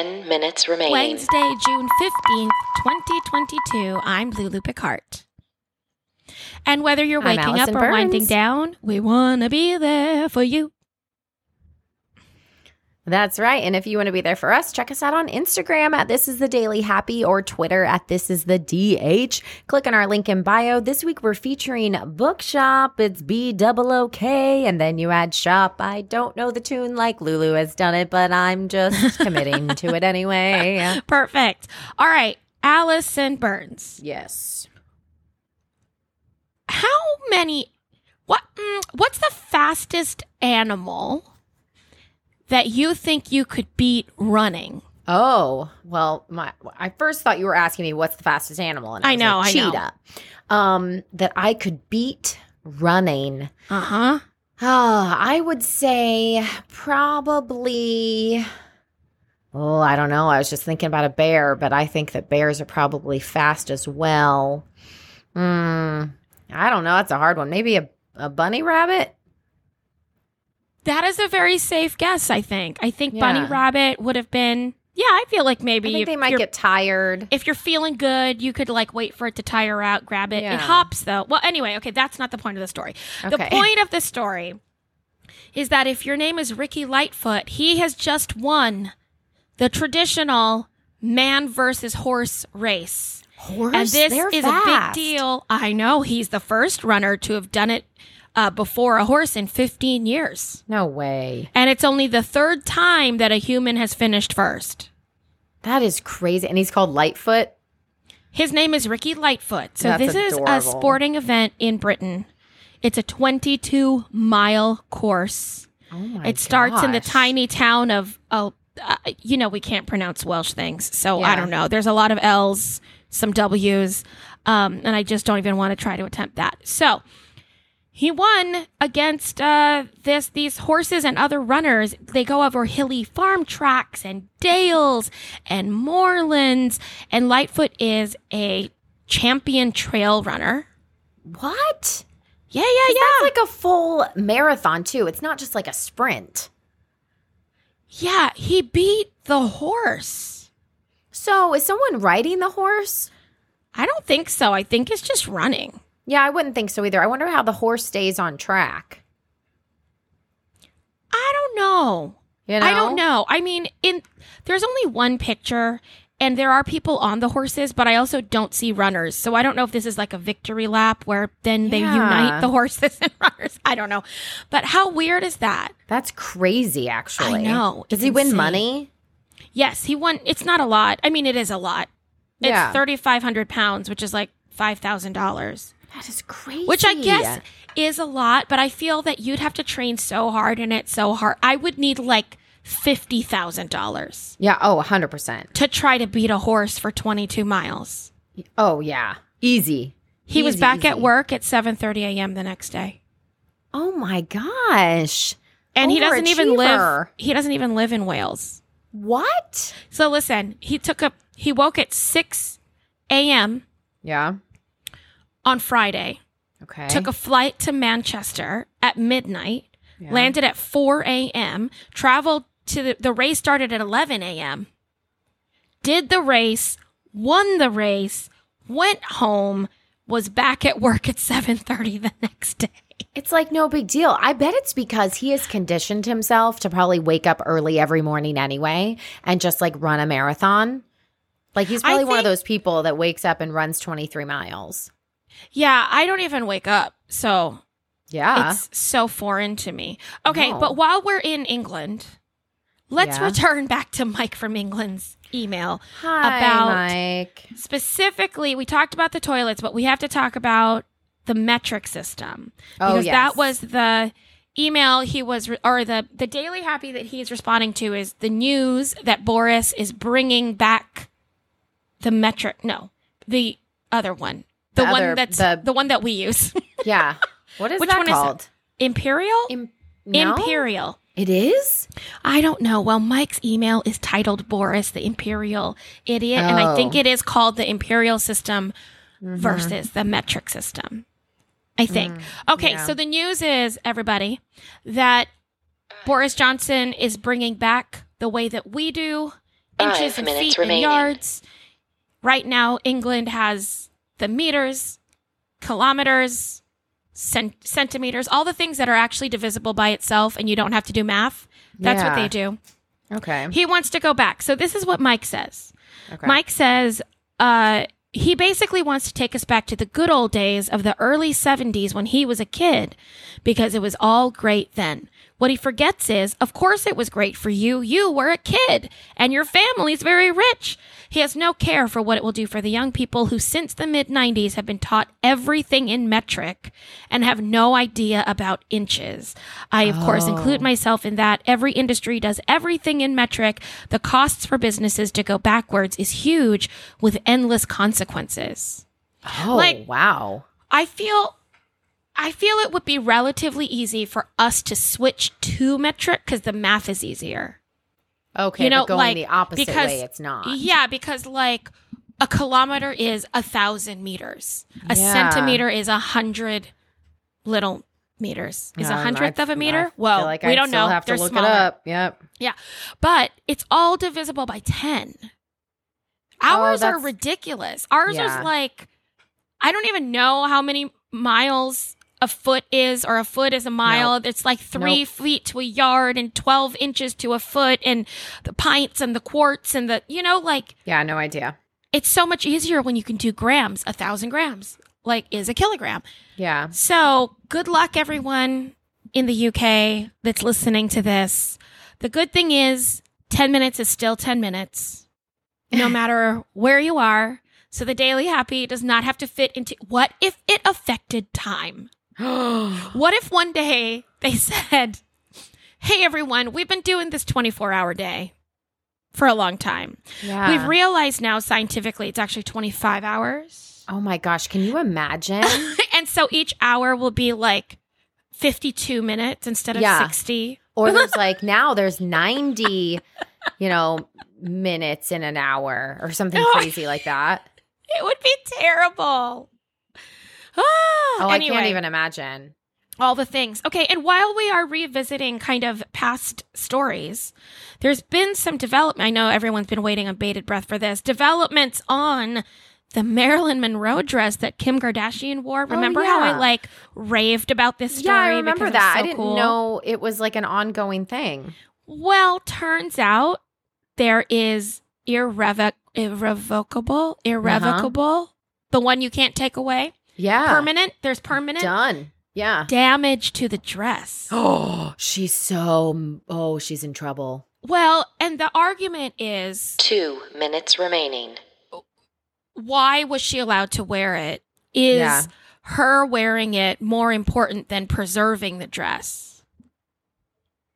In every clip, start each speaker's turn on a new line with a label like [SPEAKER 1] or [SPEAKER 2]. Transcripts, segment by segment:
[SPEAKER 1] 10 minutes remaining.
[SPEAKER 2] Wednesday, June 15th, 2022. I'm Lulu Picard. And whether you're
[SPEAKER 3] I'm
[SPEAKER 2] waking
[SPEAKER 3] Alison
[SPEAKER 2] up or winding down, we want to be there for you.
[SPEAKER 3] That's right. And if you want to be there for us, check us out on Instagram at This Is the Daily Happy or Twitter at This Is the DH. Click on our link in bio. This week we're featuring Bookshop. It's B double O K, and then you add shop. I don't know the tune like Lulu has done it, but I'm just committing to it anyway.
[SPEAKER 2] Perfect. All right. Alison Burns.
[SPEAKER 3] Yes.
[SPEAKER 2] How many what mm, what's the fastest animal that you think you could beat running?
[SPEAKER 3] Oh, well, my I first thought you were asking me what's the fastest animal, and I,
[SPEAKER 2] I know,
[SPEAKER 3] like,
[SPEAKER 2] I know.
[SPEAKER 3] cheetah. Um, that I could beat running.
[SPEAKER 2] Uh-huh.
[SPEAKER 3] Ah, I would say probably. Oh, I don't know. I was just thinking about a bear, but I think that bears are probably fast as well. Hmm. I don't know. That's a hard one. Maybe a, a bunny rabbit?
[SPEAKER 2] That is a very safe guess, I think. I think Bunny Rabbit would have been Yeah, I feel like
[SPEAKER 3] I
[SPEAKER 2] maybe
[SPEAKER 3] think they might get tired.
[SPEAKER 2] if you're feeling good, you could like wait for it to tire out, grab it.
[SPEAKER 3] Yeah.
[SPEAKER 2] It hops though. Well, anyway, okay, that's not the point of the story. The point of the story is that if your name is Ricky Lightfoot, he has just won the traditional man versus horse race.
[SPEAKER 3] Horse?
[SPEAKER 2] and this
[SPEAKER 3] They're
[SPEAKER 2] is a big deal. I know he's the first runner to have done it uh, before a horse in 15 years.
[SPEAKER 3] No way.
[SPEAKER 2] And it's only the third time that a human has finished first.
[SPEAKER 3] That is crazy. And he's called Lightfoot.
[SPEAKER 2] His name is Ricky Lightfoot. So
[SPEAKER 3] That's
[SPEAKER 2] this is a sporting event in Britain. It's a 22 mile course.
[SPEAKER 3] Oh my
[SPEAKER 2] it starts in the tiny town of oh, uh, you know we can't pronounce Welsh things, so I don't know. There's a lot of L's, some W's, um, and I just don't even want to try to attempt that. So he won against uh, this these horses and other runners. They go over hilly farm tracks and dales and moorlands. And Lightfoot is a champion trail runner.
[SPEAKER 3] What?
[SPEAKER 2] Yeah, yeah, yeah.
[SPEAKER 3] That's like a full marathon, too. It's not just like a sprint.
[SPEAKER 2] yeah, he beat the horse.
[SPEAKER 3] So is someone riding the horse?
[SPEAKER 2] I don't think so. I think it's just running.
[SPEAKER 3] Yeah, I wouldn't think so either. I wonder how the horse stays on track.
[SPEAKER 2] I don't know.
[SPEAKER 3] You know?
[SPEAKER 2] I don't know. I mean, in there's only one picture and there are people on the horses, but I also don't see runners. So I don't know if this is like a victory lap where then they unite the horses and runners. I don't know. But how weird is that?
[SPEAKER 3] That's crazy, actually.
[SPEAKER 2] I know.
[SPEAKER 3] Does
[SPEAKER 2] It's
[SPEAKER 3] he win
[SPEAKER 2] insane.
[SPEAKER 3] money?
[SPEAKER 2] Yes, he won. It's not a lot. I mean, it is a lot. It's
[SPEAKER 3] Yeah.
[SPEAKER 2] 3,500 pounds, which is like $5,000.
[SPEAKER 3] That is crazy.
[SPEAKER 2] which I guess is a lot, but I feel that you'd have to train so hard and it's so hard. I would need like fifty thousand dollars
[SPEAKER 3] Yeah. Oh, 100%.
[SPEAKER 2] to try to beat a horse for twenty two miles.
[SPEAKER 3] Oh, yeah. Easy.
[SPEAKER 2] He was
[SPEAKER 3] Easy,
[SPEAKER 2] back at work at seven thirty a.m. the next day,
[SPEAKER 3] Oh, my gosh.
[SPEAKER 2] and he doesn't even live. He doesn't even live in Wales.
[SPEAKER 3] What?
[SPEAKER 2] So listen, he took a he woke at six a.m.
[SPEAKER 3] Yeah.
[SPEAKER 2] On Friday.
[SPEAKER 3] Okay.
[SPEAKER 2] took a flight to Manchester at midnight,
[SPEAKER 3] Yeah.
[SPEAKER 2] landed at 4 a.m., traveled to the, the race started at 11 a.m., did the race, won the race, went home, was back at work at 7:30 the next day.
[SPEAKER 3] It's like no big deal. I bet it's because he has conditioned himself to probably wake up early every morning anyway and just like run a marathon. Like he's probably one of those people that wakes up and runs 23 miles.
[SPEAKER 2] Yeah, I don't even wake up. So,
[SPEAKER 3] Yeah.
[SPEAKER 2] it's so foreign to me. Okay,
[SPEAKER 3] No.
[SPEAKER 2] but while we're in England, let's
[SPEAKER 3] Yeah.
[SPEAKER 2] return back to Mike from England's email.
[SPEAKER 3] Hi,
[SPEAKER 2] about-
[SPEAKER 3] Mike.
[SPEAKER 2] Specifically, we talked about the toilets, but we have to talk about the metric system
[SPEAKER 3] Oh,
[SPEAKER 2] because
[SPEAKER 3] yes.
[SPEAKER 2] that was the email he was re- or the the daily happy that he's responding to is the news that Boris is bringing back the metric no the other one the,
[SPEAKER 3] The
[SPEAKER 2] one
[SPEAKER 3] other-
[SPEAKER 2] that's
[SPEAKER 3] the-
[SPEAKER 2] the, one that we use
[SPEAKER 3] Yeah. What is
[SPEAKER 2] Which
[SPEAKER 3] that
[SPEAKER 2] one is it?
[SPEAKER 3] called?
[SPEAKER 2] imperial
[SPEAKER 3] Im- no?
[SPEAKER 2] imperial
[SPEAKER 3] It is?
[SPEAKER 2] I don't know. Well, Mike's email is titled Boris the Imperial Idiot, and I oh. think
[SPEAKER 3] Oh.
[SPEAKER 2] it is called the Imperial System mm-hmm. versus the metric system. I think. Mm, okay,
[SPEAKER 3] yeah.
[SPEAKER 2] so the news is, everybody, that Boris Johnson is bringing back the way that we do
[SPEAKER 1] Five
[SPEAKER 2] inches and feet
[SPEAKER 1] remaining.
[SPEAKER 2] and yards. Right now, England has the meters, kilometers, cent- centimeters, all the things that are actually divisible by itself, and you don't have to do math. That's what they do.
[SPEAKER 3] Okay.
[SPEAKER 2] He wants to go back. So this is what Mike says.
[SPEAKER 3] Okay.
[SPEAKER 2] Mike says uh, he basically wants to take us back to the good old days of the early 70s when he was a kid because it was all great then. What he forgets is, of course, it was great for you. You were a kid and your family's very rich. He has no care for what it will do for the young people who, since the mid 90s, have been taught everything in metric and have no idea about inches. I, of course, include oh. myself in that. Every industry does everything in metric. The costs for businesses to go backwards is huge with endless consequences.
[SPEAKER 3] oh,
[SPEAKER 2] like-
[SPEAKER 3] wow.
[SPEAKER 2] I feel I feel it would be relatively easy for us to switch to metric because the math is easier.
[SPEAKER 3] Okay,
[SPEAKER 2] you know,
[SPEAKER 3] but going
[SPEAKER 2] like,
[SPEAKER 3] the opposite
[SPEAKER 2] because-
[SPEAKER 3] way, it's not.
[SPEAKER 2] Yeah, because like a kilometer is a thousand meters. A
[SPEAKER 3] Yeah.
[SPEAKER 2] centimeter is a hundred little meters. Is a
[SPEAKER 3] Um,
[SPEAKER 2] hundredth
[SPEAKER 3] I-
[SPEAKER 2] of a meter?
[SPEAKER 3] feel
[SPEAKER 2] Well,
[SPEAKER 3] like
[SPEAKER 2] we
[SPEAKER 3] I'd
[SPEAKER 2] don't know.
[SPEAKER 3] Have to
[SPEAKER 2] They're
[SPEAKER 3] look
[SPEAKER 2] smaller.
[SPEAKER 3] it up. Yep.
[SPEAKER 2] Yeah, but it's all divisible by 10. Ours are
[SPEAKER 3] Oh, that's-
[SPEAKER 2] ridiculous. Ours
[SPEAKER 3] Yeah.
[SPEAKER 2] is like, I don't even know how many miles a foot is, or a foot is a mile. It's like three
[SPEAKER 3] Nope.
[SPEAKER 2] feet to a yard and 12 inches to a foot, and the pints and the quarts and the, you know, like,
[SPEAKER 3] Yeah, no idea.
[SPEAKER 2] it's so much easier when you can do grams. A thousand grams, like, is a kilogram.
[SPEAKER 3] Yeah.
[SPEAKER 2] So, good luck, everyone in the UK that's listening to this. The good thing is, 10 minutes is still 10 minutes, no matter where you are. So, the Daily Happy does not have to fit into what if it affected time? What if one day they said, Hey, everyone, we've been doing this 24 hour day for a long time.
[SPEAKER 3] yeah.
[SPEAKER 2] We've realized now scientifically it's actually 25 hours.
[SPEAKER 3] oh my gosh, can you imagine?
[SPEAKER 2] and so each hour will be like 52 minutes instead of
[SPEAKER 3] Yeah.
[SPEAKER 2] 60.
[SPEAKER 3] or there's like now there's 90, you know, minutes in an hour or something
[SPEAKER 2] Oh,
[SPEAKER 3] crazy like that.
[SPEAKER 2] It would be terrible. Ah,
[SPEAKER 3] Oh, I
[SPEAKER 2] anyway,
[SPEAKER 3] can't even imagine.
[SPEAKER 2] all the things. Okay, and while we are revisiting kind of past stories, there's been some development. I know everyone's been waiting on bated breath for this. Developments on the Marilyn Monroe dress that Kim Kardashian wore. Remember how
[SPEAKER 3] Oh, yeah.
[SPEAKER 2] I like raved about this story?
[SPEAKER 3] Yeah, I remember
[SPEAKER 2] because it was
[SPEAKER 3] that. I didn't
[SPEAKER 2] cool?
[SPEAKER 3] know it was like an ongoing thing.
[SPEAKER 2] Well, turns out there is irrevoc- irrevocable, irrevocable, the one you can't take away.
[SPEAKER 3] Yeah.
[SPEAKER 2] Permanent. There's permanent
[SPEAKER 3] Done. Yeah.
[SPEAKER 2] damage to the dress.
[SPEAKER 3] Oh, she's so oh, she's in trouble.
[SPEAKER 2] Well, and the argument is
[SPEAKER 1] Two minutes remaining.
[SPEAKER 2] why was she allowed to wear it? Is
[SPEAKER 3] Yeah.
[SPEAKER 2] her wearing it more important than preserving the dress?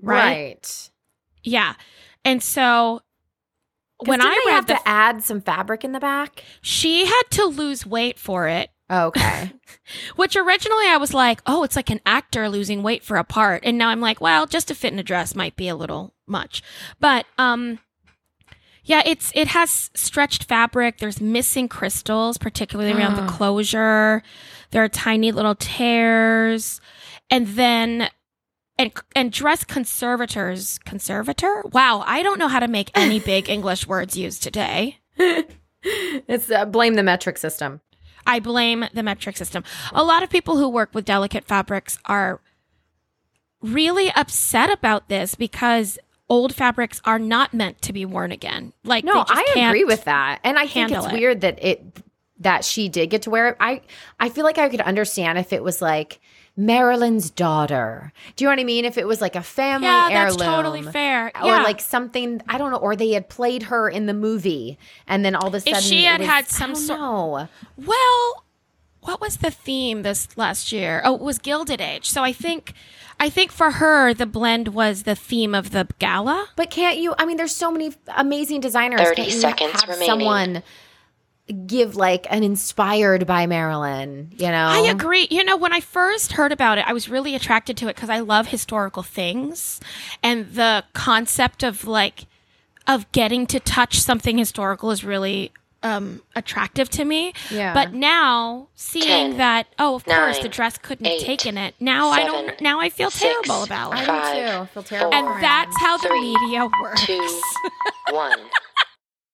[SPEAKER 2] Right.
[SPEAKER 3] Right.
[SPEAKER 2] Yeah. And so when I
[SPEAKER 3] they
[SPEAKER 2] read
[SPEAKER 3] have
[SPEAKER 2] the,
[SPEAKER 3] to add some fabric in the back.
[SPEAKER 2] she had to lose weight for it.
[SPEAKER 3] Okay.
[SPEAKER 2] Which originally I was like, oh, it's like an actor losing weight for a part. And now I'm like, well, just to fit in a dress might be a little much. But um yeah, it's it has stretched fabric. There's missing crystals, particularly around the closure. There are tiny little tears. And then and and dress conservators conservator? Wow, I don't know how to make any big English words used today.
[SPEAKER 3] it's uh, blame the metric system.
[SPEAKER 2] I blame the metric system. A lot of people who work with delicate fabrics are really upset about this because old fabrics are not meant to be worn again. Like
[SPEAKER 3] No,
[SPEAKER 2] they just
[SPEAKER 3] I agree with that. And I think it's
[SPEAKER 2] it.
[SPEAKER 3] weird that it that she did get to wear it. I I feel like I could understand if it was like Marilyn's daughter. Do you know what I mean? If it was like a family
[SPEAKER 2] Yeah,
[SPEAKER 3] heirloom.
[SPEAKER 2] that's totally fair.
[SPEAKER 3] Or like something I don't know, or they had played her in the movie, and then all of a sudden
[SPEAKER 2] she
[SPEAKER 3] it
[SPEAKER 2] had
[SPEAKER 3] was-
[SPEAKER 2] had some
[SPEAKER 3] don't
[SPEAKER 2] sort- well, what was the theme this last year? Oh, it was Gilded Age. So I think I think for her the blend was the theme of the gala.
[SPEAKER 3] But can't you? I mean, there's so many amazing designers.
[SPEAKER 1] 30
[SPEAKER 3] Can't you
[SPEAKER 1] seconds
[SPEAKER 3] have
[SPEAKER 1] remaining.
[SPEAKER 3] Someone give like an inspired by Marilyn. You know,
[SPEAKER 2] I agree. You know, when I first heard about it, I was really attracted to it because I love historical things and the concept of like of getting to touch something historical is really um attractive to me.
[SPEAKER 3] Yeah.
[SPEAKER 2] But now seeing
[SPEAKER 1] Ten,
[SPEAKER 2] that oh of course the dress couldn't have taken it. Now I don't now I feel
[SPEAKER 1] six,
[SPEAKER 2] terrible about it.
[SPEAKER 3] I do
[SPEAKER 1] Five,
[SPEAKER 3] too. I feel terrible.
[SPEAKER 1] four,
[SPEAKER 2] And that's how the media works.
[SPEAKER 1] Two, one.